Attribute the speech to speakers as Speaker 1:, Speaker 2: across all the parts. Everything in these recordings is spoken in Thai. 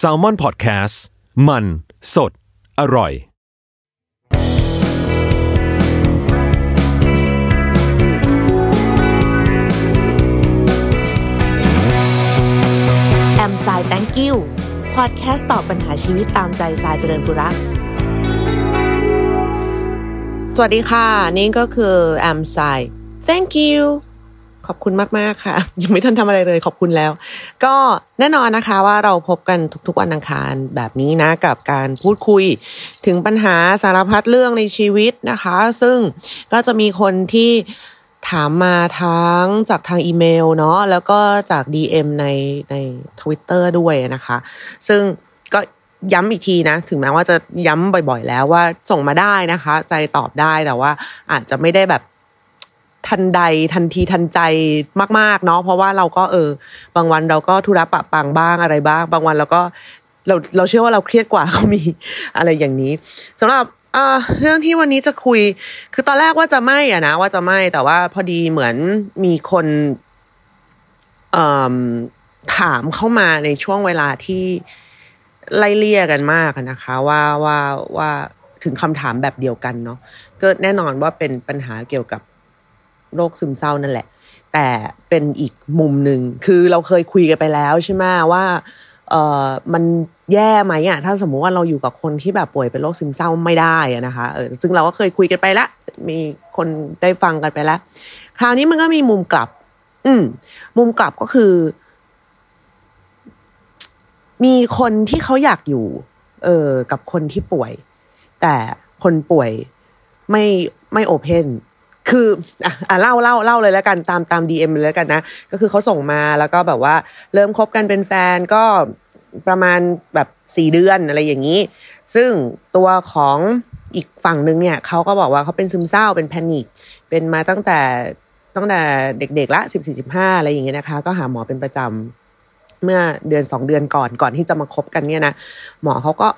Speaker 1: s a l ม o n PODCAST มัน สด อร่อย
Speaker 2: แอมไซแตงกิวพอดแคสต์ตอบปัญหาชีวิตตามใจสายเจริญบุรักสวัสดีค่ะ นี่ก็คือแอมไซ thank you ขอบคุณมากๆค่ะ ยังไม่ทันทำอะไรเลยขอบคุณแล้ว ก็แน่นอนนะคะว่าเราพบกันทุกๆวันอังคารแบบนี้นะ กับการพูดคุยถึงปัญหาสารพัดเรื่องในชีวิตนะคะ ซึ่งก็จะมีคนที่ถามมาทั้งจากทางอีเมลเนาะแล้วก็จาก DM ในในทวิตเตอร์ด้วยนะคะ ซึ่งก็ย้ำอีกทีนะ ถึงแม้ว่าจะย้ำบ่อย ๆ แล้วว่าส่งมาได้นะคะ ใจตอบได้แต่ว่าอาจจะไม่ได้แบบ ทันใดทันทีทันใจมากๆเนาะเพราะว่าเราก็เออบางวันเราก็ธุระปะปังบ้างอะไรบ้าง บางวันเราก็เราเราเชื่อว่าเราเครียดกว่าเขามีอะไรอย่างนี้สำหรับอ่าเรื่องที่วันนี้จะคุย คือตอนแรกว่าจะไม่อะนะว่าจะไม่แต่ว่าพอดีเหมือนมีคนถามเข้ามาในช่วงเวลาที่ไล่เลี่ยกันมากนะคะ ว่าว่าว่าถึงคำถามแบบเดียวกันเนาะก็แน่นอนว่าเป็นปัญหาเกี่ยวกับ โรคซึมเศร้านั่นแหละ แต่เป็นอีกมุมหนึ่งคือเราเคยคุยกันไปแล้วใช่ไหมว่าเออมันแย่ไหมอะถ้าสมมุติว่าเราอยู่กับคนที่แบบป่วยเป็นโรคซึมเศร้าไม่ได้อะนะคะเออซึ่งเราก็เคยคุยกันไปแล้วมีคนได้ฟังกันไปแล้ว คราวนี้มันก็มีมุมกลับ อืม มุมกลับก็คือ มีคนที่เขาอยากอยู่ เออ กับคนที่ป่วย แต่คนป่วยไม่ไม่ open คืออะเล่าเล่าเล่าเลยแล้วกันตามตาม DM เลยแล้วกันนะ ก็คือเขาส่งมาแล้วก็แบบว่า เริ่มคบกันเป็นแฟนก็ประมาณแบบสี่เดือนอะไรอย่างนี้ ซึ่งตัวของอีกฝั่งหนึ่งเนี่ยเขาก็บอกว่าเขาเป็นซึมเศร้าเป็น panic เป็นมาตั้งแต่ตั้งแต่เด็กๆละสิบสี่สิบห้าอะไรอย่างเงี้ยนะคะ ก็หาหมอเป็นประจำเมื่อเดือนสองเดือนก่อนก่อนที่จะมาคบกันเนี่ยนะหมอเขาก็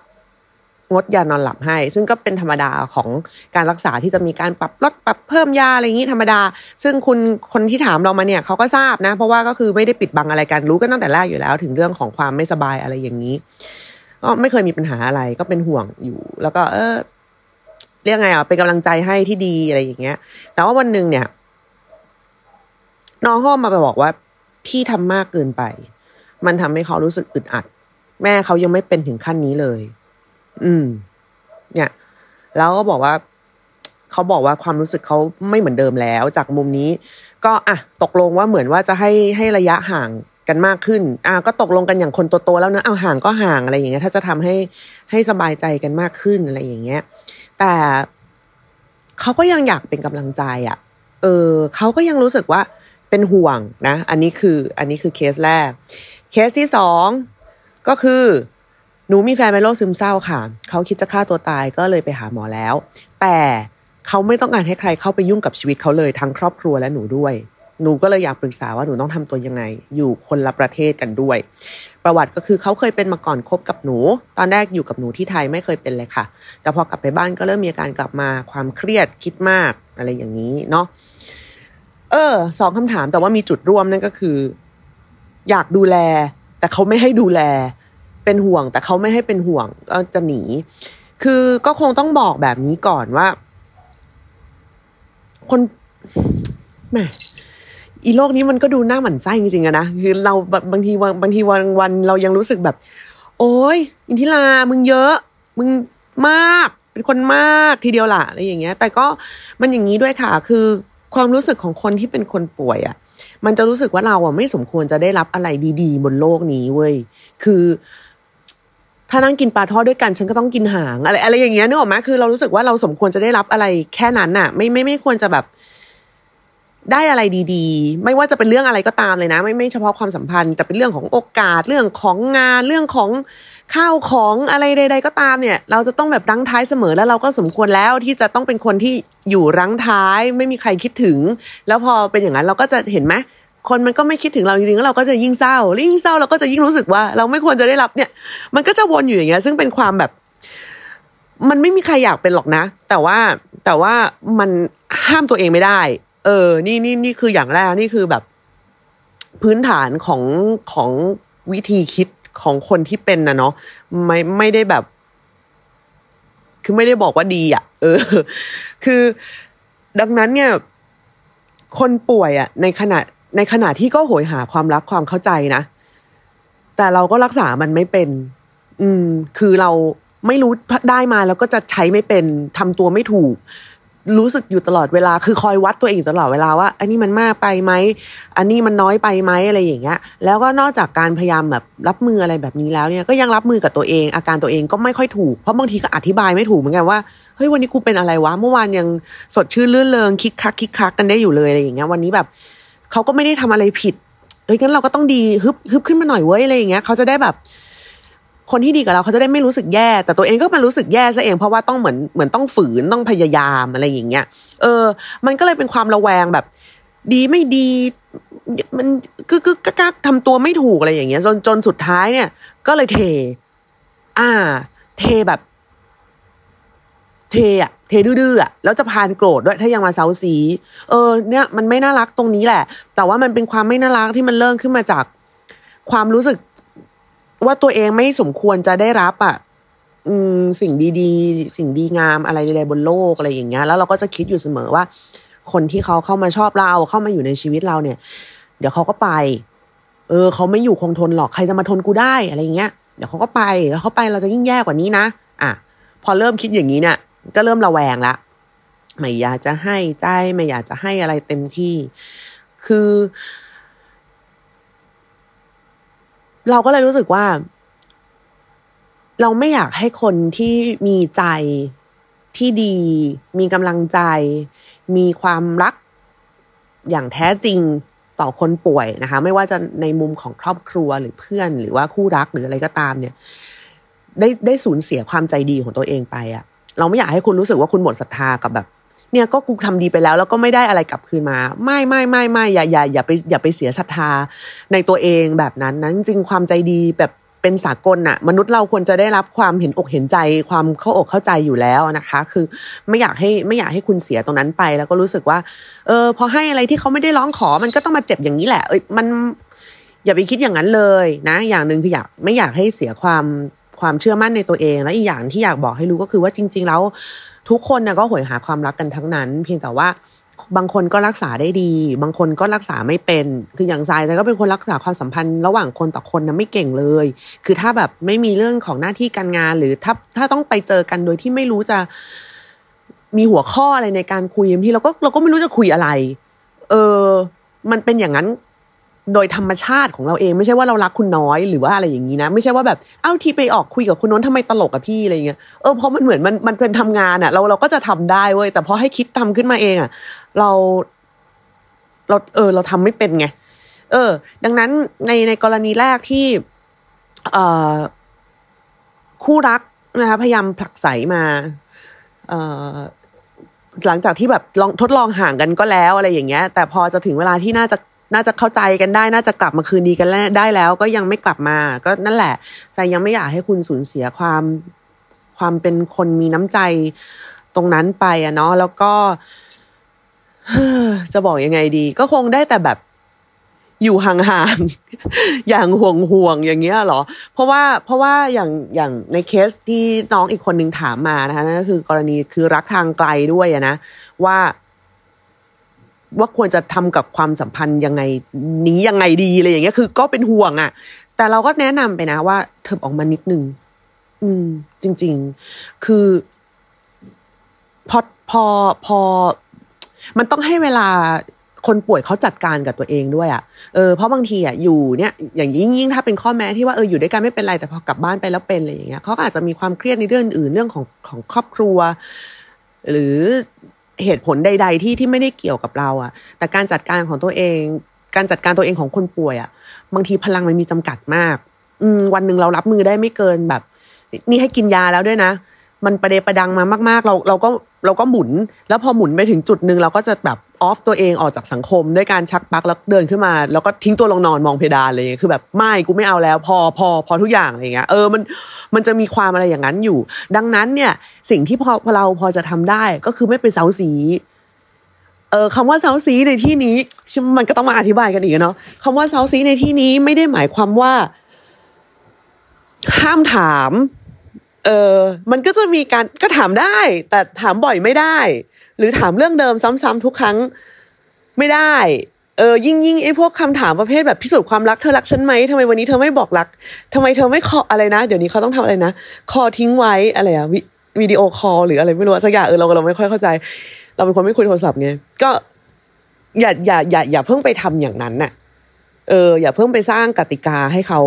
Speaker 2: งดยานอนหลับให้ ซึ่งก็เป็นธรรมดาของการรักษาที่จะมีการปรับลดปรับเพิ่มยาอะไรอย่างนี้ธรรมดา ซึ่งคุณคนที่ถามเรามาเนี่ยเขาก็ทราบนะ เพราะว่าก็คือไม่ได้ปิดบังอะไรกันรู้กันตั้งแต่แรกอยู่แล้ว ถึงเรื่องของความไม่สบายอะไรอย่างนี้ก็ไม่เคยมีปัญหาอะไรก็เป็นห่วงอยู่ แล้วก็ เออเรียกไงอะเป็นกำลังใจให้ที่ดีอะไรอย่างเงี้ย แต่ว่าวันหนึ่งเนี่ย น้องห้อมมาไปบอกว่า พี่ทำมากเกินไป มันทำให้เขารู้สึกอึดอัด แม่เขายังไม่เป็นถึงขั้นนี้เลย อืม เนี่ย แล้วก็บอกว่าเขาบอกว่าความรู้สึกเขาไม่เหมือนเดิมแล้ว จากมุมนี้ ก็อะตกลงว่าเหมือนว่าจะให้ให้ระยะห่างกันมากขึ้น อะก็ตกลงกันอย่างคนโตๆแล้วนะเอาห่างก็ห่างอะไรอย่างเงี้ย ถ้าจะทำให้ให้สบายใจกันมากขึ้นอะไรอย่างเงี้ย แต่เขาก็ยังอยากเป็นกำลังใจอะ เออเขาก็ยังรู้สึกว่าเป็นห่วงนะ อันนี้คือ อันนี้คือเคสแรก เคสที่สองก็คือ หนูมีแฟนเป็นโรคซึมเศร้าค่ะ เขาคิดจะฆ่าตัวตายก็เลยไปหาหมอแล้ว แต่เขาไม่ต้องการให้ใครเข้าไปยุ่งกับชีวิตเขาเลยทั้งครอบครัวและหนูด้วย หนูก็เลยอยากปรึกษาว่าหนูต้องทำตัวยังไง อยู่คนละประเทศกันด้วย ประวัติก็คือเขาเคยเป็นมาก่อนคบกับหนู ตอนแรกอยู่กับหนูที่ไทยไม่เคยเป็นเลยค่ะ แต่พอกลับไปบ้านก็เริ่มมีอาการกลับมาความเครียดคิดมากอะไรอย่างนี้เนาะ เออสองคำถามแต่ว่ามีจุดร่วมนั่นก็คือ อยากดูแล แต่เขาไม่ให้ดูแล เป็นห่วง แต่เขาไม่ให้เป็นห่วงก็จะหนี คือก็คงต้องบอกแบบนี้ก่อนว่า คนแหมอีโลกนี้มันก็ดูหน้าหมันไส้จริงๆอะนะคือเราบางทีวันบางทีวันวันเรายังรู้สึกแบบ โอ้ยอินทิรามึงเยอะ มึงมาก เป็นคนมากทีเดียวล่ะอะไรอย่างเงี้ย แต่ก็มันอย่างนี้ด้วยค่ะ คือความรู้สึกของคนที่เป็นคนป่วยอะ่ะ มันจะรู้สึกว่าเราอะไม่สมควรจะได้รับอะไรดี ๆ บนโลกนี้เว้ย คือ ถ้านั่งกินปลาทอดด้วยกัน ฉันก็ต้องกินหางอะไรอะไรอย่างเงี้ยนึกออกไหมคือเรารู้สึกว่าเราสมควรจะได้รับอะไรแค่นั้นน่ะ ไม่ไม่ไม่ควรจะแบบได้อะไรดีๆ ไม่ว่าจะเป็นเรื่องอะไรก็ตามเลยนะ ไม่ไม่เฉพาะความสัมพันธ์ แต่เป็นเรื่องของโอกาสเรื่องของงานเรื่องของข้าวของอะไรใด ๆ ก็ตามเนี่ย เราจะต้องแบบรั้งท้ายเสมอแล้วเราก็สมควรแล้วที่จะต้องเป็นคนที่อยู่รั้งท้าย ไม่มีใครคิดถึง แล้วพอเป็นอย่างนั้นเราก็จะเห็นไหม คนมันก็ไม่คิดถึงเราจริงๆแล้วเราก็จะยิ่งเศร้ายิ่งเศร้าเราก็จะยิ่งรู้สึกว่า เราไม่ควรจะได้รับเนี่ย มันก็จะวนอยู่อย่างเงี้ย ซึ่งเป็นความแบบ มันไม่มีใครอยากเป็นหรอกนะ แต่ว่าแต่ว่ามันห้ามตัวเองไม่ได้ เออ นี่นี่นี่คืออย่างแรกนี่คือแบบ พื้นฐานของของวิธีคิดของคนที่เป็นนะเนาะไม่ไม่ได้แบบ คือไม่ได้บอกว่าดีอะ่ะ เออ คือ ดังนั้นเนี่ย คนป่วยอะ่ะ ในขณะ ในขณะที่ก็โหยหาความรักความเข้าใจนะ แต่เราก็รักษามันไม่เป็น อืม คือเราไม่รู้ได้มาแล้วก็จะใช้ไม่เป็นทำตัวไม่ถูก รู้สึกอยู่ตลอดเวลา คือคอยวัดตัวเองตลอดเวลาว่า อันนี้มันมากไปไหม อันนี้มันน้อยไปไหมอะไรอย่างเงี้ย แล้วก็นอกจากการพยายามแบบรับมืออะไรแบบนี้แล้วเนี่ย ก็ยังรับมือกับตัวเอง อาการตัวเองก็ไม่ค่อยถูก เพราะบางทีก็อธิบายไม่ถูกเหมือนกันว่า เฮ้ยวันนี้กูเป็นอะไรวะ เมื่อวานยังสดชื่นลื่นเริงคิกคักคิกคักกันได้อยู่เลยอะไรอย่างเงี้ย วันนี้แบบ เขาก็ไม่ได้ทำอะไรผิดเอ้ยงั้นเราก็ต้องดีฮึบฮึบขึ้นมาหน่อยเว้ยอะไรอย่างเงี้ยเขาจะได้แบบ คนที่ดีกับเราเขาจะได้ไม่รู้สึกแย่ แต่ตัวเองก็มารู้สึกแย่ซะเองเพราะว่าต้องเหมือนเหมือนต้องฝืนต้องพยายามอะไรอย่างเงี้ย เออ มันก็เลยเป็นความระแวงแบบ ดีไม่ดี มันคือคือกักทำตัวไม่ถูกอะไรอย่างเงี้ยจนจนสุดท้ายเนี่ย ก็เลยเท อ่า เทแบบ เทอะ ดื้อๆอะแล้วจะพานโกรธด้วยถ้ายังมาเซาซีเออเนี่ยมันไม่น่ารักตรงนี้แหละ แต่ว่ามันเป็นความไม่น่ารักที่มันเริ่มขึ้นมาจากความรู้สึกว่าตัวเองไม่สมควรจะได้รับอะอืมสิ่งดีๆ สิ่งดีงามอะไรใดๆบนโลกอะไรอย่างเงี้ยแล้วเราก็จะคิดอยู่เสมอว่า คนที่เขาเข้ามาชอบเราเข้ามาอยู่ในชีวิตเราเนี่ย เดี๋ยวเขาก็ไป เออ เขาไม่อยู่คงทนหรอกใครจะมาทนกูได้อะไรอย่างเงี้ยเดี๋ยวเขาก็ไปแล้วเขาไปเราจะยิ่งแย่กว่านี้นะอะพอเริ่มคิดอย่างนี้เนี่ย ก็เริ่มระแวงละไม่อยากจะให้ใจไม่อยากจะให้อะไรเต็มที่ คือ เราก็เลยรู้สึกว่า เราไม่อยากให้คนที่มีใจที่ดี มีกำลังใจ มีความรักอย่างแท้จริงต่อคนป่วยนะคะ ไม่ว่าจะในมุมของครอบครัวหรือเพื่อน หรือว่าคู่รักหรืออะไรก็ตามเนี่ย ได้ได้สูญเสียความใจดีของตัวเองไปอะ เราไม่อยากให้คุณรู้สึกว่าคุณหมดศรัทธากับแบบ เนี่ยก็กูทำดีไปแล้ว แล้วก็ไม่ได้อะไรกลับคืนมา ไม่ไม่ไม่ไม่อย่าอย่าอย่าไปอย่าไปเสียศรัทธาในตัวเองแบบนั้นนะจริงความใจดีแบบเป็นสากลน่ะ มนุษย์เราควรจะได้รับความเห็นอกเห็นใจความเข้าอกเข้าใจอยู่แล้วนะคะ คือไม่อยากให้ไม่อยากให้คุณเสียตรงนั้นไป แล้วก็รู้สึกว่า เออ พอให้อะไรที่เขาไม่ได้ร้องขอมันก็ต้องมาเจ็บอย่างนี้แหละ เอ้ยมันอย่าไปคิดอย่างนั้นเลยนะ อย่างหนึ่งคืออยากไม่อยากให้เสียความ ความเชื่อมั่นในตัวเอง และอีกอย่างที่อยากบอกให้รู้ก็คือว่าจริง ๆ แล้วทุกคนนะก็หวยหาความรักกันทั้งนั้น เพียงแต่ว่าบางคนก็รักษาได้ดี บางคนก็รักษาไม่เป็น คืออย่างทรายแต่ก็เป็นคนรักษาความสัมพันธ์ระหว่างคนต่อคนนะไม่เก่งเลย คือถ้าแบบไม่มีเรื่องของหน้าที่การงาน หรือถ้าถ้าต้องไปเจอกันโดยที่ไม่รู้จะมีหัวข้ออะไรในการคุยบางทีเราก็เราก็ไม่รู้จะคุยอะไร เออ มันเป็นอย่างนั้น โดยธรรมชาติของเราเองไม่ใช่ว่าเรารักคุณน้อยหรือว่าอะไรอย่างนี้นะ ไม่ใช่ว่าแบบเอ้าทีไปออกคุยกับคุณน้นทำไมตลกอะพี่อะไรเงี้ยเออเพราะมันเหมือนมันมันเป็นทำงานอะเราเราก็จะทำได้เว้ยแต่พอให้คิดทำขึ้นมาเองอะเรา เราเออ เราทำไม่เป็นไงเออ ดังนั้นในในกรณีแรกที่ เอ่อ คู่รักนะคะพยายามผลักใสมา เอ่อหลังจากที่แบบลองทดลองห่างกันก็แล้วอะไรอย่างเงี้ย แต่พอจะถึงเวลาที่น่าจะ น่าจะเข้าใจกันได้ น่าจะกลับมาคืนดีกันได้แล้ว ก็ยังไม่กลับมา ก็นั่นแหละใจยังไม่อยากให้คุณสูญเสียความความเป็นคนมีน้ำใจตรงนั้นไปอะเนาะแล้วก็จะบอกยังไงดี ก็คงได้แต่แบบอยู่ห่างๆ อย่างห่วงห่วงอย่างเงี้ยหรอ เพราะว่าเพราะว่าอย่างอย่างในเคสที่น้องอีกคนนึงถามมานะคะนั่นก็คือกรณีคือรักทางไกลด้วยอะนะว่า ว่าควรจะทำกับความสัมพันธ์ยังไงนี้ยังไงดีอะไรอย่างเงี้ยคือ ก็เป็นห่วงอะ่ะ แต่เราก็แนะนำไปนะว่าเธอออกมานิดนึงอืม จริง ๆ คือ พอพอพอ มันต้องให้เวลาคนป่วยเขาจัดการกับตัวเองด้วยอะ่ะ เออ เพราะบางทีอะอยู่เนี่ย อย่างยิ่งยิ่งถ้าเป็นข้อแม้ที่ว่าเอออยู่ด้วยกันไม่เป็นไรแต่พอกลับบ้านไปแล้วเป็นอะไรอย่างเงี้ยเขาก็อาจจะมีความเครียดในเรื่องอื่นเรื่องของของครอบครัว หรือ เหตุผลใด ๆ ที่ที่ไม่ได้เกี่ยวกับเราอะแต่การจัดการของตัวเอง การจัดการตัวเองของคนป่วยอะบางทีพลังมันมีจำกัดมาก อืมวันหนึ่งเรารับมือได้ไม่เกินแบบ นี่ให้กินยาแล้วด้วยนะ มันประเดประดังมามาก ๆ เราเราก็เราก็หมุน แล้วพอหมุนไปถึงจุดหนึ่งเราก็จะแบบ ออฟตัวเองออกจากสังคมด้วยการชักปลั๊กแล้วเดินขึ้นมา แล้วก็ทิ้งตัวลงนอนมองเพดานอะไรเลยคือแบบไม่กูไม่เอาแล้ว พอพอพอทุกอย่างอะไรเงี้ยเออมันมันจะมีความอะไรอย่างนั้นอยู่ ดังนั้นเนี่ยสิ่งที่พอเราพอจะทำได้ก็คือไม่เป็นเสาสีเออคำว่าเซาซีในที่นี้มันก็ต้องมาอธิบายกันอีกเนาะคำว่าเซาซีในที่นี้ไม่ได้หมายความว่า ห้ามถาม เออมันก็จะมีการก็ถามได้ แต่ถามบ่อยไม่ได้ หรือถามเรื่องเดิมซ้ำๆทุกครั้งไม่ได้เออยิ่งยิ่งไอ้พวกคำถามประเภทแบบพิสูจน์ความรักเธอรักฉันไหมทำไมวันนี้เธอไม่บอกรักทำไมเธอไม่ call อะไรนะ เดี๋ยวนี้เขาต้องทำอะไรนะ call ทิ้งไว้อะไรอะวิ video call หรืออะไรไม่รู้สักอย่างเออเราเราไม่ค่อยเข้าใจ เราเป็นคนไม่คุยโทรศัพท์ไงก็อย่าอย่าอย่าอย่าเพิ่งไปทำอย่างนั้นน่ะ เออ อย่าเพิ่งไปสร้างกติกาให้เขา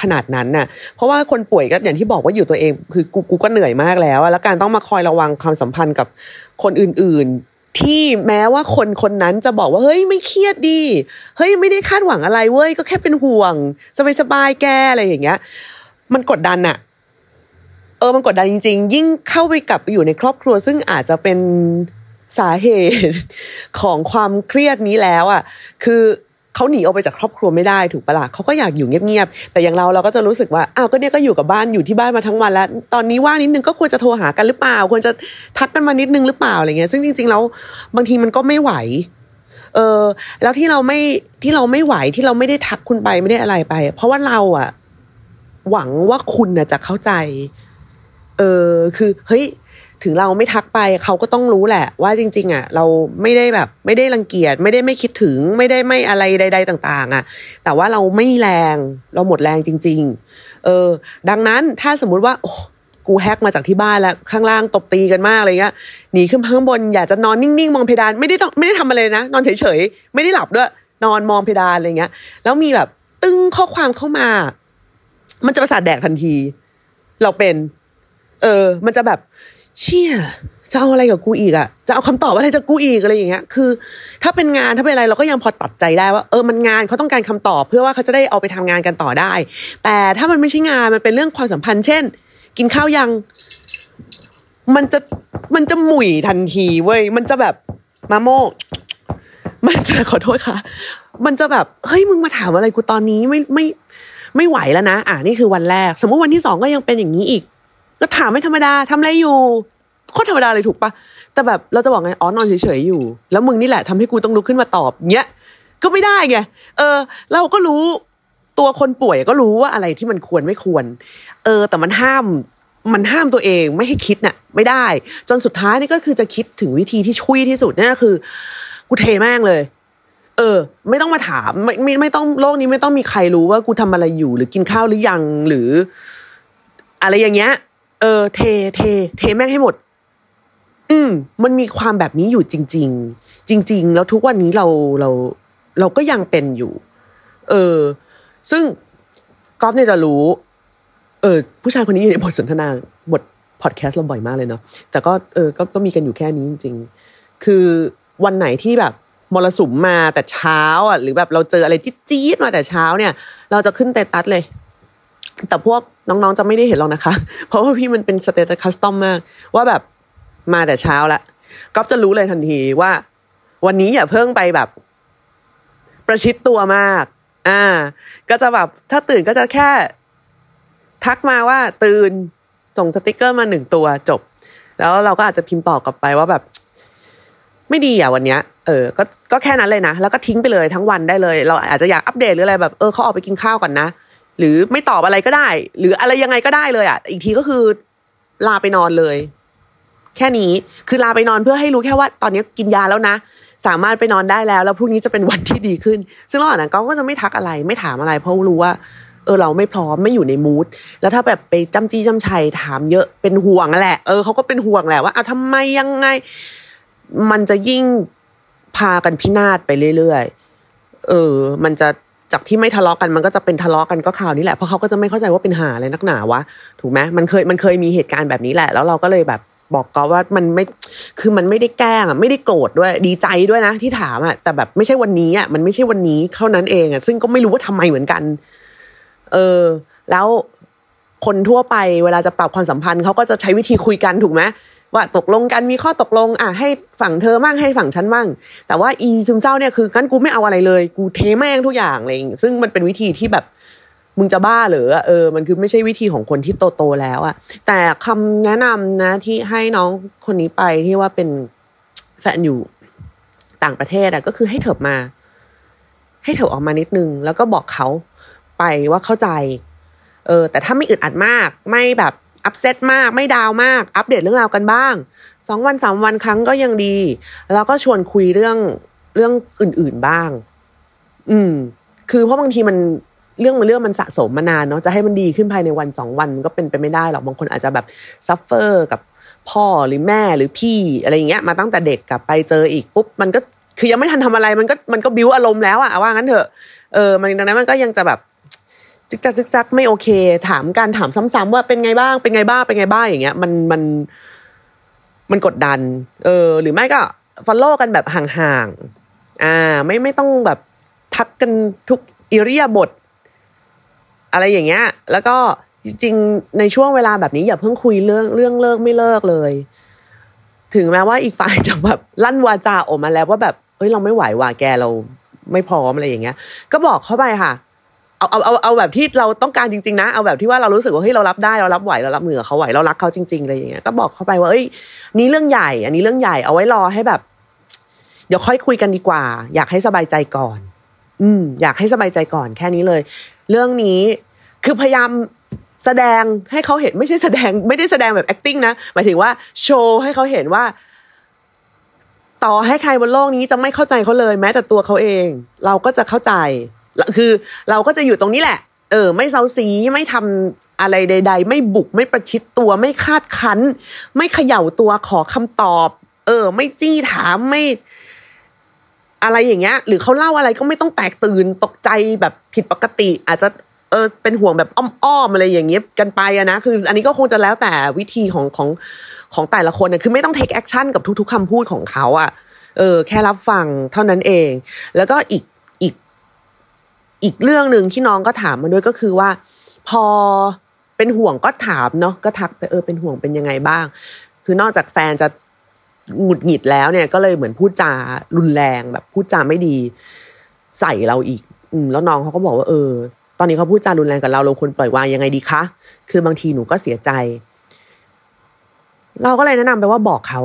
Speaker 2: ขนาดนั้นน่ะ เพราะว่าคนป่วยก็อย่างที่บอกว่าอยู่ตัวเอง คือกูกูก็เหนื่อยมากแล้ว แล้วการต้องมาคอยระวังความสัมพันธ์กับคนอื่นๆ ที่แม้ว่าคนคนนั้นจะบอกว่าเฮ้ยไม่เครียดดี เฮ้ยไม่ได้คาดหวังอะไรเว้ยก็แค่เป็นห่วง สบายๆแกอะไรอย่างเงี้ย มันกดดันอะเออมันกดดันจริง ๆ ยิ่งเข้าไปกลับไปอยู่ในครอบครัว ซึ่งอาจจะเป็นสาเหตุของความเครียดนี้แล้วอะ คือ เขาหนีออกไปจากครอบครัวไม่ได้ถูกปะล่ะเขาก็อยากอยู่เงียบๆแต่อย่างเราเราก็จะรู้สึกว่าอ้าวก็เนี่ยก็อยู่กับบ้านอยู่ที่บ้านมาทั้งวันแล้ว ตอนนี้ว่างนิดนึงก็ควรจะโทรหากันหรือเปล่า ควรจะทักกันมานิดนึงหรือเปล่าอะไรเงี้ยซึ่งจริงๆแล้วบางทีมันก็ไม่ไหวเออแล้วที่เราไม่ที่เราไม่ไหวที่เราไม่ได้ทักคุณไปไม่ได้อะไรไป เพราะว่าเราอะหวังว่าคุณน่ะจะเข้าใจ เออคือเฮ้ย ถึงเราไม่ทักไปเขาก็ต้องรู้แหละ ว่าจริง ๆ อะ เราไม่ได้แบบไม่ได้รังเกียจไม่ได้ไม่คิดถึงไม่ได้ไม่อะไรใด ๆ ต่าง ๆ อะ แต่ว่าเราไม่มีแรงเราหมดแรงจริง ๆ เออ ดังนั้นถ้าสมมุติว่าโอ้กูแฮกมาจากที่บ้านแล้วข้างล่างตบตีกันมากอะไรเงี้ยหนีขึ้นข้างบนอยากจะนอนนิ่งๆ มองเพดานไม่ได้ต้องไม่ได้ทำอะไรนะ นอนเฉยๆ ไม่ได้หลับด้วย นอนมองเพดานอะไรเงี้ย แล้วมีแบบตึ้งข้อความเข้ามา มันจะประสาทแดกทันที เราเป็น เออ มันจะแบบ เชี่ยจะเอาอะไรกับกูอีกอะจะเอาคำตอบอะไรจากกูอีกอะไรอย่างเงี้ย คือ ถ้าเป็นงานถ้าเป็นอะไรเราก็ยังพอตัดใจได้ว่าเออมันงานเขาต้องการคำตอบ เพื่อว่าเขาจะได้เอาไปทำงานกันต่อได้ แต่ถ้ามันไม่ใช่งานมันเป็นเรื่องความสัมพันธ์ เช่น กินข้าวยัง มันจะมันจะหมุยทันทีเว้ยมันจะแบบมาโมมันจะขอโทษค่ะ มันจะแบบเฮ้ยมึงมาถามอะไรกูตอนนี้ไม่ไม่ไม่ไหวแล้วนะ อ่านี่คือวันแรก สมมติวันที่สองก็ยังเป็นอย่างนี้อีก ก็ถามไม่ธรรมดาทำอะไรอยู่โคตรธรรมดาเลยถูกปะแต่แบบเราจะบอกไงอ๋อนอนเฉยๆอยู่ แล้วมึงนี่แหละทำให้กูต้องลุกขึ้นมาตอบเงี้ยก็ไม่ได้ไงเออ เราก็รู้ตัวคนป่วยก็รู้ว่าอะไรที่มันควรไม่ควร เออ แต่มันห้ามมันห้ามตัวเองไม่ให้คิดน่ะ ไม่ได้ จนสุดท้ายนี่ก็คือจะคิดถึงวิธีที่ช่วยที่สุดนั่นก็คือ กูเทแม่งเลย เออ ไม่ต้องมาถามไม่ไม่ไม่ต้องโลกนี้ไม่ต้องมีใครรู้ว่ากูทำอะไรอยู่ หรือกินข้าวหรือยังหรือ อะไรอย่างเงี้ย เออเทเท เทแม่งให้หมด อืม มันมีความแบบนี้อยู่จริง ๆ จริง ๆ แล้วทุกวันนี้เราเรา เราก็ยังเป็นอยู่ เออ ซึ่งก๊อฟเนี่ยจะรู้ เออ ผู้ชายคนนี้อยู่ในบทสนทนาบทพอดแคสต์เราบ่อยมากเลยเนาะแต่ก็เออก็ก็มีกันอยู่แค่นี้จริง ๆ คือวันไหนที่แบบมรสุมมาแต่เช้าอะหรือแบบเราเจออะไรจี๊ดๆมาแต่เช้าเนี่ย เราจะขึ้น status เลย แต่พวกน้องๆจะไม่ได้เห็นหรอกนะคะ เพราะว่าพี่มันเป็น status custom มาก ว่าแบบมาแต่เช้าละก๊อฟจะรู้เลยทันทีว่า วันนี้อย่าเพิ่งไปแบบ ประชิดตัวมาก อ่า ก็จะแบบถ้าตื่นก็จะแค่ ทักมาว่าตื่นส่งสติกเกอร์มาหนึ่งตัวจบ แล้วเราก็อาจจะพิมพ์ตอบกลับไปว่าแบบ ไม่ดีอะวันเนี้ยเออ ก็ ก็แค่นั้นเลยนะ แล้วก็ทิ้งไปเลยทั้งวันได้เลย เราอาจจะอยากอัปเดตหรืออะไรแบบ เออเขาออกไปกินข้าวก่อนนะ หรือไม่ตอบอะไรก็ได้ หรืออะไรยังไงก็ได้เลยอะ อีกทีก็คือลาไปนอนเลย แค่นี้คือลาไปนอนเพื่อให้รู้แค่ว่า ตอนนี้กินยาแล้วนะ สามารถไปนอนได้แล้ว แล้วพรุ่งนี้จะเป็นวันที่ดีขึ้น ซึ่งระหว่างนั้นก็จะไม่ทักอะไร ไม่ถามอะไร เพราะรู้ว่า เออเราไม่พร้อมไม่อยู่ในมูดแล้วถ้าแบบไปจำจี้จำชัยถามเยอะเป็นห่วงแหละเออเขาก็เป็นห่วงแหละว่าเอาทำไมยังไง มันจะยิ่งพากันพินาศไปเรื่อยๆเออ มันจะ จากที่ไม่ทะเลาะกันมันก็จะเป็นทะเลาะกันก็ข่าวนี้แหละเพราะเขาก็จะไม่เข้าใจว่าเป็นหาอะไรนักหนาวะถูกไหมมันเคยมันเคยมีเหตุการณ์แบบนี้แหละ แล้วเราก็เลยแบบบอกก็ว่ามันไม่คือมันไม่ได้แกล้งอะไม่ได้โกรธด้วยดีใจด้วยนะที่ถามอะแต่แบบไม่ใช่วันนี้อะมันไม่ใช่วันนี้เท่านั้นเองอะซึ่งก็ไม่รู้ว่าทำไมเหมือนกัน เออ แล้วคนทั่วไปเวลาจะปรับความสัมพันธ์เขาก็จะใช้วิธีคุยกันถูกไหม ว่าตกลงกันมีข้อตกลง อะให้ฝั่งเธอมั่งให้ฝั่งฉันมั่ง แต่ว่าอีซึมเศร้าเนี่ยคืองั้นกูไม่เอาอะไรเลย กูเทแม่งทุกอย่างอะไรอย่างซึ่งมันเป็นวิธีที่แบบมึงจะบ้าเหรอเออ มันคือไม่ใช่วิธีของคนที่โตโตแล้วอะแต่คำแนะนำนะที่ให้น้องคนนี้ไปที่ว่าเป็นแฟนอยู่ต่างประเทศอะก็คือให้เถิบมา ให้เถิบออกมานิดนึง แล้วก็บอกเขาไปว่าเข้าใจ เออ แต่ถ้าไม่อึดอัดมาก ไม่แบบ upset มากไม่ down มาก อัปเดตเรื่องราวกันบ้างสองวันสามวันครั้งก็ยังดี แล้วก็ชวนคุยเรื่องเรื่องอื่น ๆบ้าง อืม คือเพราะบางทีมันเรื่องมันเรื่องมันสะสมมานานเนาะจะให้มันดีขึ้นภายในวันสองวันมันก็เป็นไปไม่ได้หรอกบางคนอาจจะแบบ suffer กับพ่อหรือแม่หรือพี่อะไรอย่างเงี้ยมาตั้งแต่เด็กกลับไปเจออีกปุ๊บมันก็คือยังไม่ทันทำอะไรมันก็มันก็บิ้วอารมณ์แล้วอะว่างั้นเถอะเออมันดังนั้นมันก็ยังจะแบบ จึกจักจึกจักไม่โอเค ถามการถามซ้ำๆว่าเป็นไงบ้างเป็นไงบ้างเป็นไงบ้างอย่างเงี้ย มันมันมันกดดัน เออ หรือไม่ก็ฟอลโล่กันแบบห่างๆอ่า ไม่ไม่ต้องแบบทักกันทุกอิริยาบถอะไรอย่างเงี้ย แล้วก็จริงๆในช่วงเวลาแบบนี้อย่าเพิ่งคุยเรื่องเรื่องเลิกไม่เลิกเลย ถึงแม้ว่าอีกฝ่ายจะแบบลั่นวาจาออกมาแล้วว่าแบบเฮ้ยเราไม่ไหวว่ะแกเราไม่พร้อมอะไรอย่างเงี้ย ก็บอกเข้าไปค่ะ เอาเอาเอาเอาแบบที่เราต้องการจริง ๆ นะ เอาแบบที่ว่าเรารู้สึกว่าเฮ้ยเรารับได้เรารับไหวเรารับมือเขาไหวเรารักเขาจริงๆอะไรอย่างเงี้ยก็บอกเขาไปว่าเอ้ยนี่เรื่องใหญ่ อันนี้เรื่องใหญ่เอาไว้รอให้แบบ เดี๋ยวค่อยคุยกันดีกว่า อยากให้สบายใจก่อน อืม อยากให้สบายใจก่อนแค่นี้เลย เรื่องนี้คือพยายามแสดงให้เขาเห็นไม่ใช่แสดงไม่ได้แสดงแบบ acting นะหมายถึงว่าโชว์ให้เขาเห็นว่าต่อให้ใครบนโลกนี้จะไม่เข้าใจเขาเลย แม้แต่ตัวเขาเอง เราก็จะเข้าใจ คือเราก็จะอยู่ตรงนี้แหละ เออ ไม่เซาซีไม่ทำอะไรใด ๆ ไม่บุกไม่ประชิดตัวไม่คาดคั้น ไม่เขย่าตัวขอคำตอบ เออ ไม่จี้ถามไม่ อะไรอย่างเงี้ย หรือเขาเล่าอะไรก็ไม่ต้องแตกตื่นตกใจแบบผิดปกติ อาจจะเออเป็นห่วงแบบอ้อมๆอะไรอย่างเงี้ยกันไปอะนะคือ อันนี้ก็คงจะแล้วแต่วิธีของของของแต่ละคนเนี่ยคือไม่ต้อง take action กับทุก ๆคำพูดของเขาอะเออแค่รับฟังเท่านั้นเอง แล้วก็อีก อีกเรื่องหนึ่งที่น้องก็ถามมาด้วยก็คือว่า พอเป็นห่วงก็ถามเนาะก็ทักไปเออเป็นห่วงเป็นยังไงบ้าง คือนอกจากแฟนจะหงุดหงิดแล้วเนี่ยก็เลยเหมือนพูดจารุนแรงแบบพูดจาไม่ดีใส่เราอีก อืมแล้วน้องเขาก็บอกว่าเออ ตอนนี้เขาพูดจารุนแรงกับเราเราควรปล่อยวางยังไงดีคะ คือบางทีหนูก็เสียใจ เราก็เลยแนะนำไปว่าบอกเขา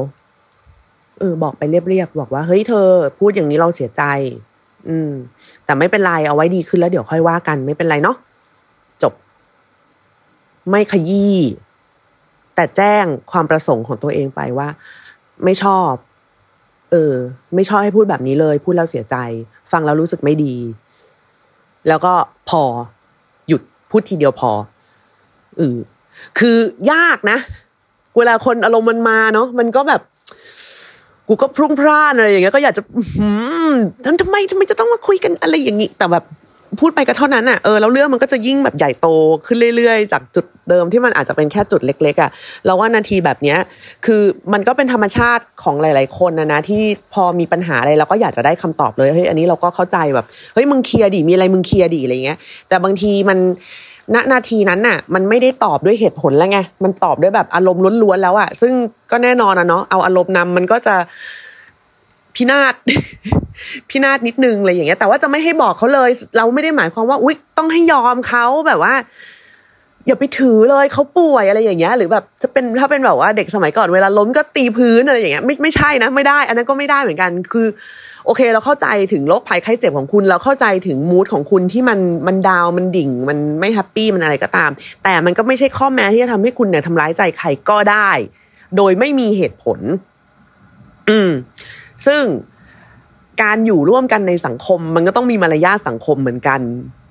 Speaker 2: เออ บอกไปเรียบๆบอกว่า เฮ้ยเธอ พูดอย่างนี้เราเสียใจ อืม แต่ไม่เป็นไรเอาไว้ดีขึ้นแล้วเดี๋ยวค่อยว่ากันไม่เป็นไรเนาะจบ ไม่ขยี้แต่แจ้งความประสงค์ของตัวเองไปว่า ไม่ชอบ เออ ไม่ชอบให้พูดแบบนี้เลย พูดแล้วเสียใจ ฟังแล้วรู้สึกไม่ดี แล้วก็พอหยุดพูดทีเดียวพอเออคือยากนะ เวลาคนอารมณ์มันมาเนาะมันก็แบบ กูก็พรุ่งพร่านอะไรอย่างเงี้ยก็อยากจะหืมท่นทำไมทำไมจะต้องมาคุยกันอะไรอย่างงี้แต่แบบพูดไปก็เท่านั้นอะเออแล้วเรื่องมันก็จะยิ่งแบบใหญ่โตขึ้นเรื่อยๆ จากจุดเดิมที่มันอาจจะเป็นแค่จุดเล็ก ๆอะเราว่านาทีแบบเนี้ยคือมันก็เป็นธรรมชาติของหลาย ๆ คนนะนะที่พอมีปัญหาอะไรเราก็อยากจะได้คำตอบเลยเฮ้ยอันนี้เราก็เข้าใจแบบเฮ้ยมึงเคลียร์ดิมีอะไรมึงเคลียร์ดิอะไรเงี้ยแต่บางทีมัน ณนาทีนั้นน่ะ มันไม่ได้ตอบด้วยเหตุผลแล้วไงมันตอบด้วยแบบอารมณ์ล้วนๆแล้วอะซึ่งก็แน่นอนอะเนาะเอาอารมณ์นำมันก็จะพินาศพินาศนิดนึงอะไรอย่างเงี้ย แต่ว่าจะไม่ให้บอกเขาเลย เราไม่ได้หมายความว่าอุ๊ยต้องให้ยอมเขาแบบว่า อย่าไปถือเลยเขาป่วยอะไรอย่างเงี้ย หรือแบบจะเป็นถ้าเป็นแบบว่าเด็กสมัยก่อนเวลาล้มก็ตีพื้นอะไรอย่างเงี้ย ไม่ไม่ใช่นะ ไม่ได้ อันนั้นก็ไม่ได้เหมือนกัน คือ โอเค เราเข้าใจถึงโรคภัยไข้เจ็บของคุณ เราเข้าใจถึงมูดของคุณที่มันมันดาวมันดิ่ง มันไม่แฮปปี้มันอะไรก็ตาม แต่มันก็ไม่ใช่ข้อแม้ที่จะทำให้คุณเนี่ยทำร้ายใจใครก็ได้ โดยไม่มีเหตุผล อืม ซึ่งการอยู่ร่วมกันในสังคม มันก็ต้องมีมารยาทสังคมเหมือนกัน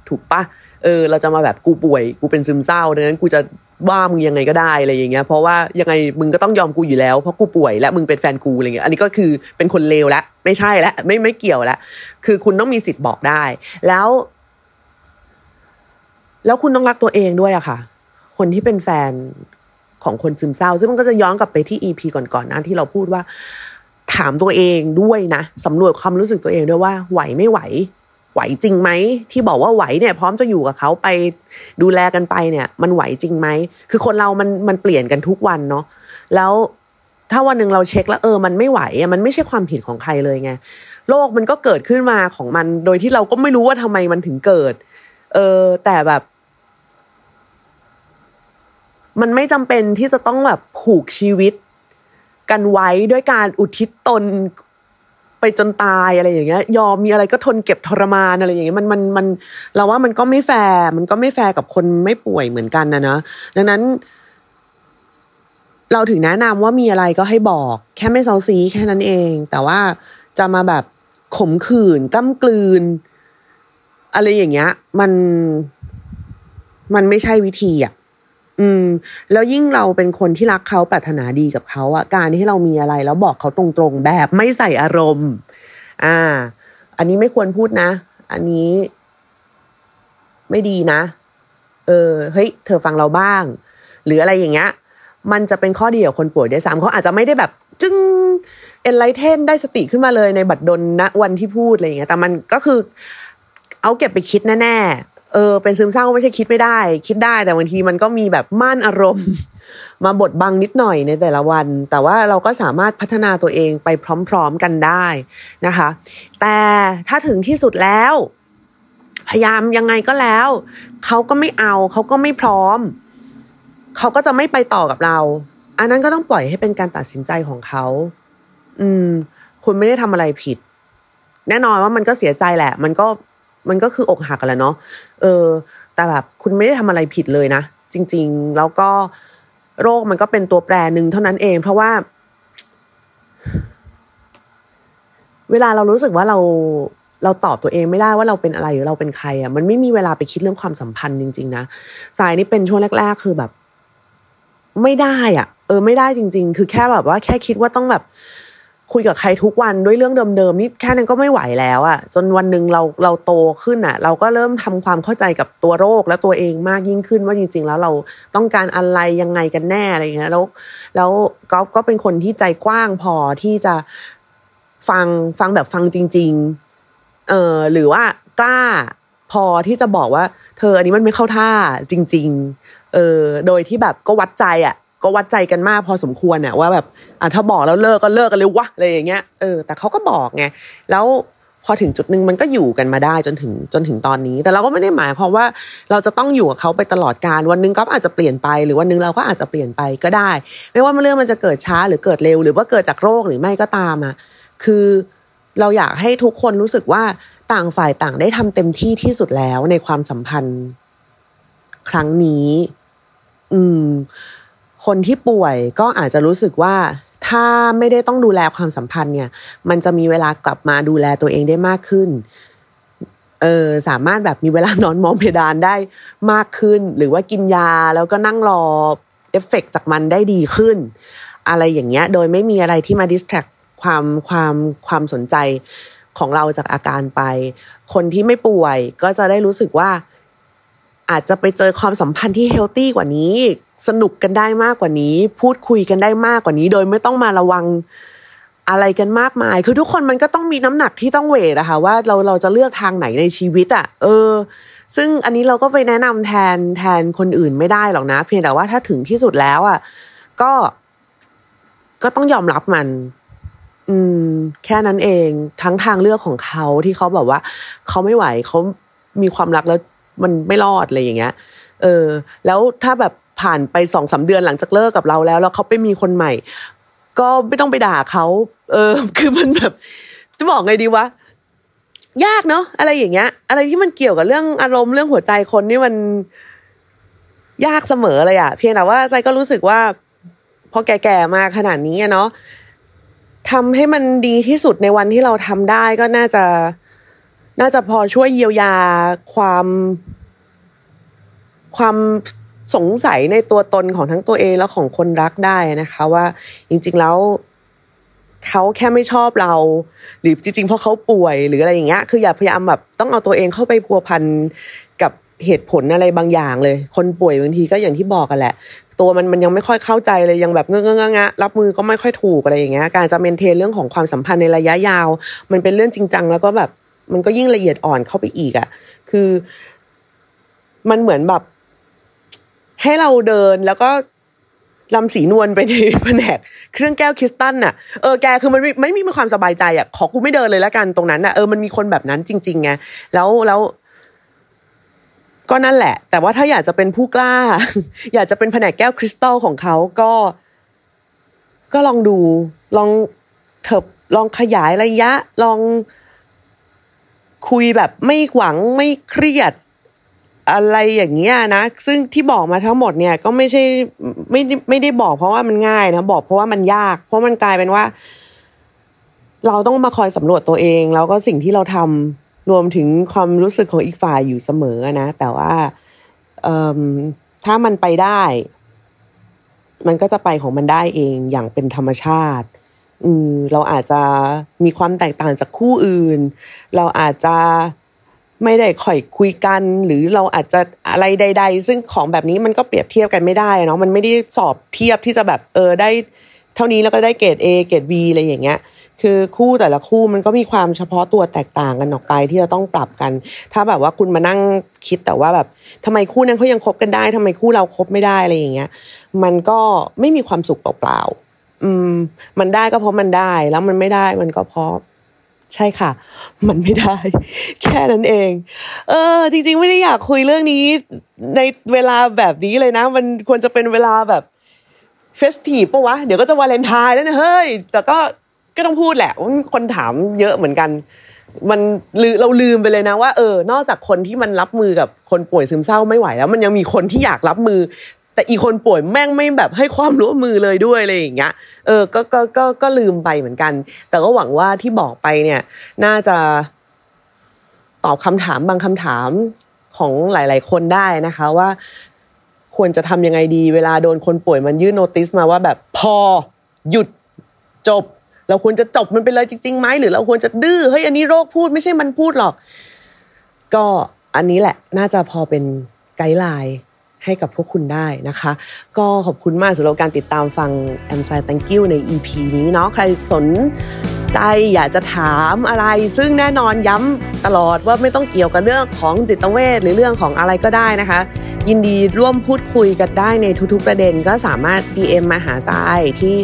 Speaker 2: ถูกปะ เออเราจะมาแบบกูป่วยกูเป็นซึมเศร้าดังนั้นกูจะว่ามึงยังไงก็ได้อะไรอย่างเงี้ยเพราะว่ายังไงมึงก็ต้องยอมกูอยู่แล้วเพราะกูป่วยและมึงเป็นแฟนกูอะไรเงี้ยอันนี้ก็คือเป็นคนเลวแล้วไม่ใช่ล้วไม่ไม่เกี่ยวล้วคือคุณต้องมีสิทธิ์บอกได้ แล้ว แล้วคุณต้องรักตัวเองด้วยอะค่ะ คนที่เป็นแฟนของคนซึมเศร้า ซึ่งมันก็จะย้อนกลับไปที่อีพีก่อนๆนะที่เราพูดว่า ถามตัวเองด้วยนะสำรวจความรู้สึกตัวเองด้วยว่าไหวไม่ไหว ไหวจริงไหมที่บอกว่าไหวเนี่ย พร้อมจะอยู่กับเขาไปดูแลกันไปเนี่ย มันไหวจริงไหมคือคนเรามันมันเปลี่ยนกันทุกวันเนาะแล้วถ้าวันหนึ่งเราเช็คแล้วเออมันไม่ไหวอะมันไม่ใช่ความผิดของใครเลยไงโลกมันก็เกิดขึ้นมาของมัน โดยที่เราก็ไม่รู้ว่าทำไมมันถึงเกิด เออ แต่แบบ มันไม่จำเป็นที่จะต้องแบบผูกชีวิต กันไว้ด้วยการอุทิศตน ไปจนตายอะไรอย่างเงี้ย ยอมมีอะไรก็ทนเก็บทรมานอะไรอย่างเงี้ยมันมันมันเราว่ามันก็ไม่แฟร์มันก็ไม่แฟร์กับคนไม่ป่วยเหมือนกันนะเนาะดังนั้น เราถึงแนะนำว่ามีอะไรก็ให้บอก แค่ไม่เซ้าซี้แค่นั้นเอง แต่ว่าจะมาแบบขมขื่นก้ากลืน อะไรอย่างเงี้ย มันมันไม่ใช่วิธีอะ อืม แล้วยิ่งเราเป็นคนที่รักเขาปรารถนาดีกับเขาอะการที่เรามีอะไรแล้วบอกเขาตรงๆแบบไม่ใส่อารมณ์ อ่า อันนี้ไม่ควรพูดนะ อันนี้ไม่ดีนะ เออ เฮ้ย เธอฟังเราบ้าง หรืออะไรอย่างเงี้ย มันจะเป็นข้อดีกับคนป่วยด้วยซ้ำเขาอาจจะไม่ได้แบบจึ้งเอ็นไลเทนได้สติขึ้นมาเลยในบัดดลณวันที่พูดอะไรอย่างเงี้ย แต่มันก็คือ เอาเก็บไปคิดแน่ๆ เออเป็นซึมเศร้าไม่ใช่คิดไม่ได้ คิดได้แต่บางทีมันก็มีแบบม่านอารมณ์ มาบดบังนิดหน่อยในแต่ละวัน แต่ว่าเราก็สามารถพัฒนาตัวเองไปพร้อม ๆกันได้นะคะ แต่ถ้าถึงที่สุดแล้ว พยายามยังไงก็แล้วเขาก็ไม่เอาเขาก็ไม่พร้อมเขาก็จะไม่ไปต่อกับเรา อันนั้นก็ต้องปล่อยให้เป็นการตัดสินใจของเขาอืม คุณไม่ได้ทำอะไรผิด แน่นอนว่ามันก็เสียใจแหละ มันก็ มันก็คืออกหักกันแหละเนาะเออ แต่แบบคุณไม่ได้ทำอะไรผิดเลยนะจริง ๆ แล้วก็โรคมันก็เป็นตัวแปรหนึ่งเท่านั้นเอง เพราะว่า เวลาเรารู้สึกว่าเราเราตอบตัวเองไม่ได้ว่าเราเป็นอะไรหรือเราเป็นใครอะมันไม่มีเวลาไปคิดเรื่องความสัมพันธ์จริง ๆ นะสายนี่เป็นช่วงแรก ๆ คือแบบ ไม่ได้อะ เออ ไม่ได้จริง ๆ คือแค่แบบว่าแค่คิดว่าต้องแบบ คุยกับใครทุกวันด้วยเรื่องเดิมๆนี่แค่นั้นก็ไม่ไหวแล้วอะจนวันหนึ่งเราเราโตขึ้นอะเราก็เริ่มทำความเข้าใจกับตัวโรคและตัวเองมากยิ่งขึ้นว่าจริง ๆ แล้วเราต้องการอะไรยังไงกันแน่อะไรอย่างเงี้ยแล้วแล้วกอฟก็เป็นคนที่ใจกว้างพอที่จะฟังฟังแบบฟังจริง ๆ เออหรือว่ากล้าพอที่จะบอกว่า เธออันนี้มันไม่เข้าท่าจริง ๆ เออโดยที่แบบก็วัดใจอะ ก็วัดใจกันมากพอสมควรอะว่าแบบอะถ้าบอกแล้วเลิกก็เลิกกันเลยวะอะไรอย่างเงี้ยเออแต่เขาก็บอกไงแล้วพอถึงจุดหนึ่งมันก็อยู่กันมาได้จนถึงจนถึงตอนนี้ แต่เราก็ไม่ได้หมายความว่าเราจะต้องอยู่กับเขาไปตลอดการวันนึงก็อาจจะเปลี่ยนไป หรือวันนึงเราก็อาจจะเปลี่ยนไปก็ได้ ไม่ว่าเรื่องมันจะเกิดช้าหรือเกิดเร็ว หรือว่าเกิดจากโรคหรือไม่ก็ตามอะคือเราอยากให้ทุกคนรู้สึกว่าต่างฝ่ายต่างได้ทำเต็มที่ที่สุดแล้วในความสัมพันธ์ครั้งนี้ อืม คนที่ป่วยก็อาจจะรู้สึกว่าถ้าไม่ได้ต้องดูแลความสัมพันธ์เนี่ย มันจะมีเวลากลับมาดูแลตัวเองได้มากขึ้นเออสามารถแบบมีเวลานอนมองเพดานได้มากขึ้น หรือว่ากินยาแล้วก็นั่งรอเอฟเฟกจากมันได้ดีขึ้น อะไรอย่างเงี้ยโดยไม่มีอะไรที่มาดิสแทรกความความความสนใจของเราจากอาการไป คนที่ไม่ป่วยก็จะได้รู้สึกว่า อาจจะไปเจอความสัมพันธ์ที่เฮลตี้กว่านี้ สนุกกันได้มากกว่านี้ พูดคุยกันได้มากกว่านี้ โดยไม่ต้องมาระวังอะไรกันมากมาย คือทุกคนมันก็ต้องมีน้ำหนักที่ต้องเวทอะค่ะว่าเราเราจะเลือกทางไหนในชีวิตอะเออ ซึ่งอันนี้เราก็ไปแนะนำแทนแทนคนอื่นไม่ได้หรอกนะ เพียงแต่ว่าถ้าถึงที่สุดแล้วอะก็ก็ต้องยอมรับมัน อืม แค่นั้นเองทั้งทางเลือกของเขาที่เขาแบบว่าเขาไม่ไหวเขามีความรักแล้วมันไม่รอดอะไรอย่างเงี้ย เออ แล้วถ้าแบบ ผ่านไปสองสาเดือนหลังจากเลิกกับเราแล้ว แล้วเขาไปมีคนใหม่ ก็ไม่ต้องไปด่าเขาเออ คือมันแบบ จะบอกไงดีวะยากเนาะอะไรอย่างเงี้ย อะไรที่มันเกี่ยวกับเรื่องอารมณ์เรื่องหัวใจคนนี่มันยากเสมอเลยอะเพียงแต่ว่าใจก็รู้สึกว่าพอแก่ๆมาขนาดนี้เนาะทำให้มันดีที่สุดในวันที่เราทำได้ก็น่าจะ น่าจะพอช่วยเยียวยาความ ความ สงสัยในตัวตนของทั้งตัวเองและของคนรักได้นะคะว่าจริง ๆแล้วเขาแค่ไม่ชอบเรา หรือจริง ๆ เพราะเขาป่วยหรืออะไรอย่างเงี้ยคืออย่าพยายามแบบต้องเอาตัวเองเข้าไปพัวพันกับเหตุผลอะไรบางอย่างเลย คนป่วยบางทีก็อย่างที่บอกกันแหละ ตัวมันมันยังไม่ค่อยเข้าใจเลยยังแบบเงอะเงอะงะรับมือก็ไม่ค่อยถูกอะไรอย่างเงี้ยการจะเมนเทนเรื่องของความสัมพันธ์ในระยะยาว มันเป็นเรื่องจริงจังแล้วก็แบบมันก็ยิ่งละเอียดอ่อนเข้าไปอีกอะ่ะ คือ มันเหมือนแบบ ให้เราเดินแล้วก็ลำสีนวลไปในแผนกเครื่องแก้วคริสตัลน่ะเออแกคือมันไม่ไม่มีความสบายใจอะขอกูไม่เดินเลยแล้วกันตรงนั้นน่ะเออมันมีคนแบบนั้นจริงๆไงแล้วแล้ว ก็นั่นแหละ แต่ว่าถ้าอยากจะเป็นผู้กล้า อยากจะเป็นแผนกแก้วคริสตัลของเขาก็ ก็ลองดู ลองเถิบลองขยายระยะ ลองคุยแบบไม่หวังไม่เครียด อะไรอย่างเงี้ยนะ ซึ่งที่บอกมาทั้งหมดเนี่ยก็ไม่ใช่ไม่ไม่ได้บอกเพราะว่ามันง่ายนะ บอกเพราะว่ามันยาก เพราะมันกลายเป็นว่า เราต้องมาคอยสำรวจตัวเอง แล้วก็สิ่งที่เราทำรวมถึงความรู้สึกของอีกฝ่ายอยู่เสมอนะ แต่ว่าถ้ามันไปได้ มันก็จะไปของมันได้เองอย่างเป็นธรรมชาติอือเราอาจจะมีความแตกต่างจากคู่อื่น เราอาจจะ ไม่ได้ค่อยคุยกัน หรือเราอาจจะอะไรใด ๆ ซึ่งของแบบนี้มันก็เปรียบเทียบกันไม่ได้เนาะมันไม่ได้สอบเทียบที่จะแบบเออได้เท่านี้แล้วก็ได้เกรด A เกรด B อะไรอย่างเงี้ยคือคู่แต่ละคู่มันก็มีความเฉพาะตัวแตกต่างกันออกไปที่จะต้องปรับกัน ถ้าแบบว่าคุณมานั่งคิดแต่ว่าแบบทำไมคู่นั้นเขายังคบกันได้ทำไมคู่เราคบไม่ได้อะไรอย่างเงี้ย มันก็ไม่มีความสุขเปล่าๆอืม มันได้ก็เพราะมันได้ แล้วมันไม่ได้มันก็เพราะ ใช่ค่ะ มันไม่ได้ แค่นั้นเอง เออ จริง ๆ ไม่ได้อยากคุยเรื่องนี้ ในเวลาแบบนี้เลยนะ มันควรจะเป็นเวลาแบบเฟสทีฟปะวะ เดี๋ยวก็จะวาเลนไทน์แล้วนะเฮ้ย แต่ก็ก็ต้องพูดแหละ คนถามเยอะเหมือนกัน มันเราลืมไปเลยนะว่าเออ นอกจากคนที่มันรับมือกับคนป่วยซึมเศร้าไม่ไหวแล้ว มันยังมีคนที่อยากรับมือ แต่อีคนป่วยแม่งไม่แบบให้ความร่วมมือเลยด้วยอะไรอย่างเงี้ยเออก็ก็ก็ก็ลืมไปเหมือนกัน แต่ก็หวังว่าที่บอกไปเนี่ย น่าจะตอบคำถามบางคำถามของหลาย ๆ คนได้นะคะว่า ควรจะทำยังไงดี เวลาโดนคนป่วยมันยื่นโนติสมาว่าแบบพอหยุดจบ เราควรจะจบมันไปเลยจริงๆไหมหรือเราควรจะดื้อเฮ้ยอันนี้โรคพูดไม่ใช่มันพูดหรอก ก็อันนี้แหละน่าจะพอเป็นไกด์ไลน์ ให้กับพวกคุณได้นะคะ ก็ขอบคุณมากสำหรับการติดตามฟังแอมไซ thank you ใน EP นี้เนาะใครสนใจอยากจะถามอะไร ซึ่งแน่นอนย้ำตลอดว่าไม่ต้องเกี่ยวกับเรื่องของจิตเวชหรือเรื่องของอะไรก็ได้นะคะ ยินดีร่วมพูดคุยกันได้ในทุกๆประเด็นก็สามารถ DM มาหาทรายที่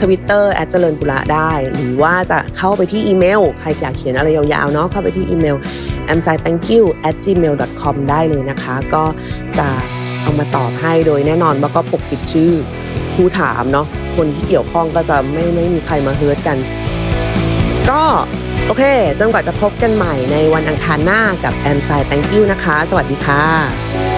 Speaker 2: ทวิตเตอร์แอดเจริญปุระได้ หรือว่าจะเข้าไปที่อีเมล ใครอยากเขียนอะไรยาวๆเนาะเข้าไปที่อีเมล a m s i thank you at gmail com ได้เลยนะคะ ก็จะ เอามาตอบให้โดยแน่นอนว่าก็ปกปิดชื่อผู้ถามเนาะคนที่เกี่ยวข้องก็จะไม่ไม่มีใครมาเฮิร์ตกัน ก็โอเค จนกว่าจะพบกันใหม่ในวันอังคารหน้ากับแอมไซ thank you นะคะ สวัสดีค่ะ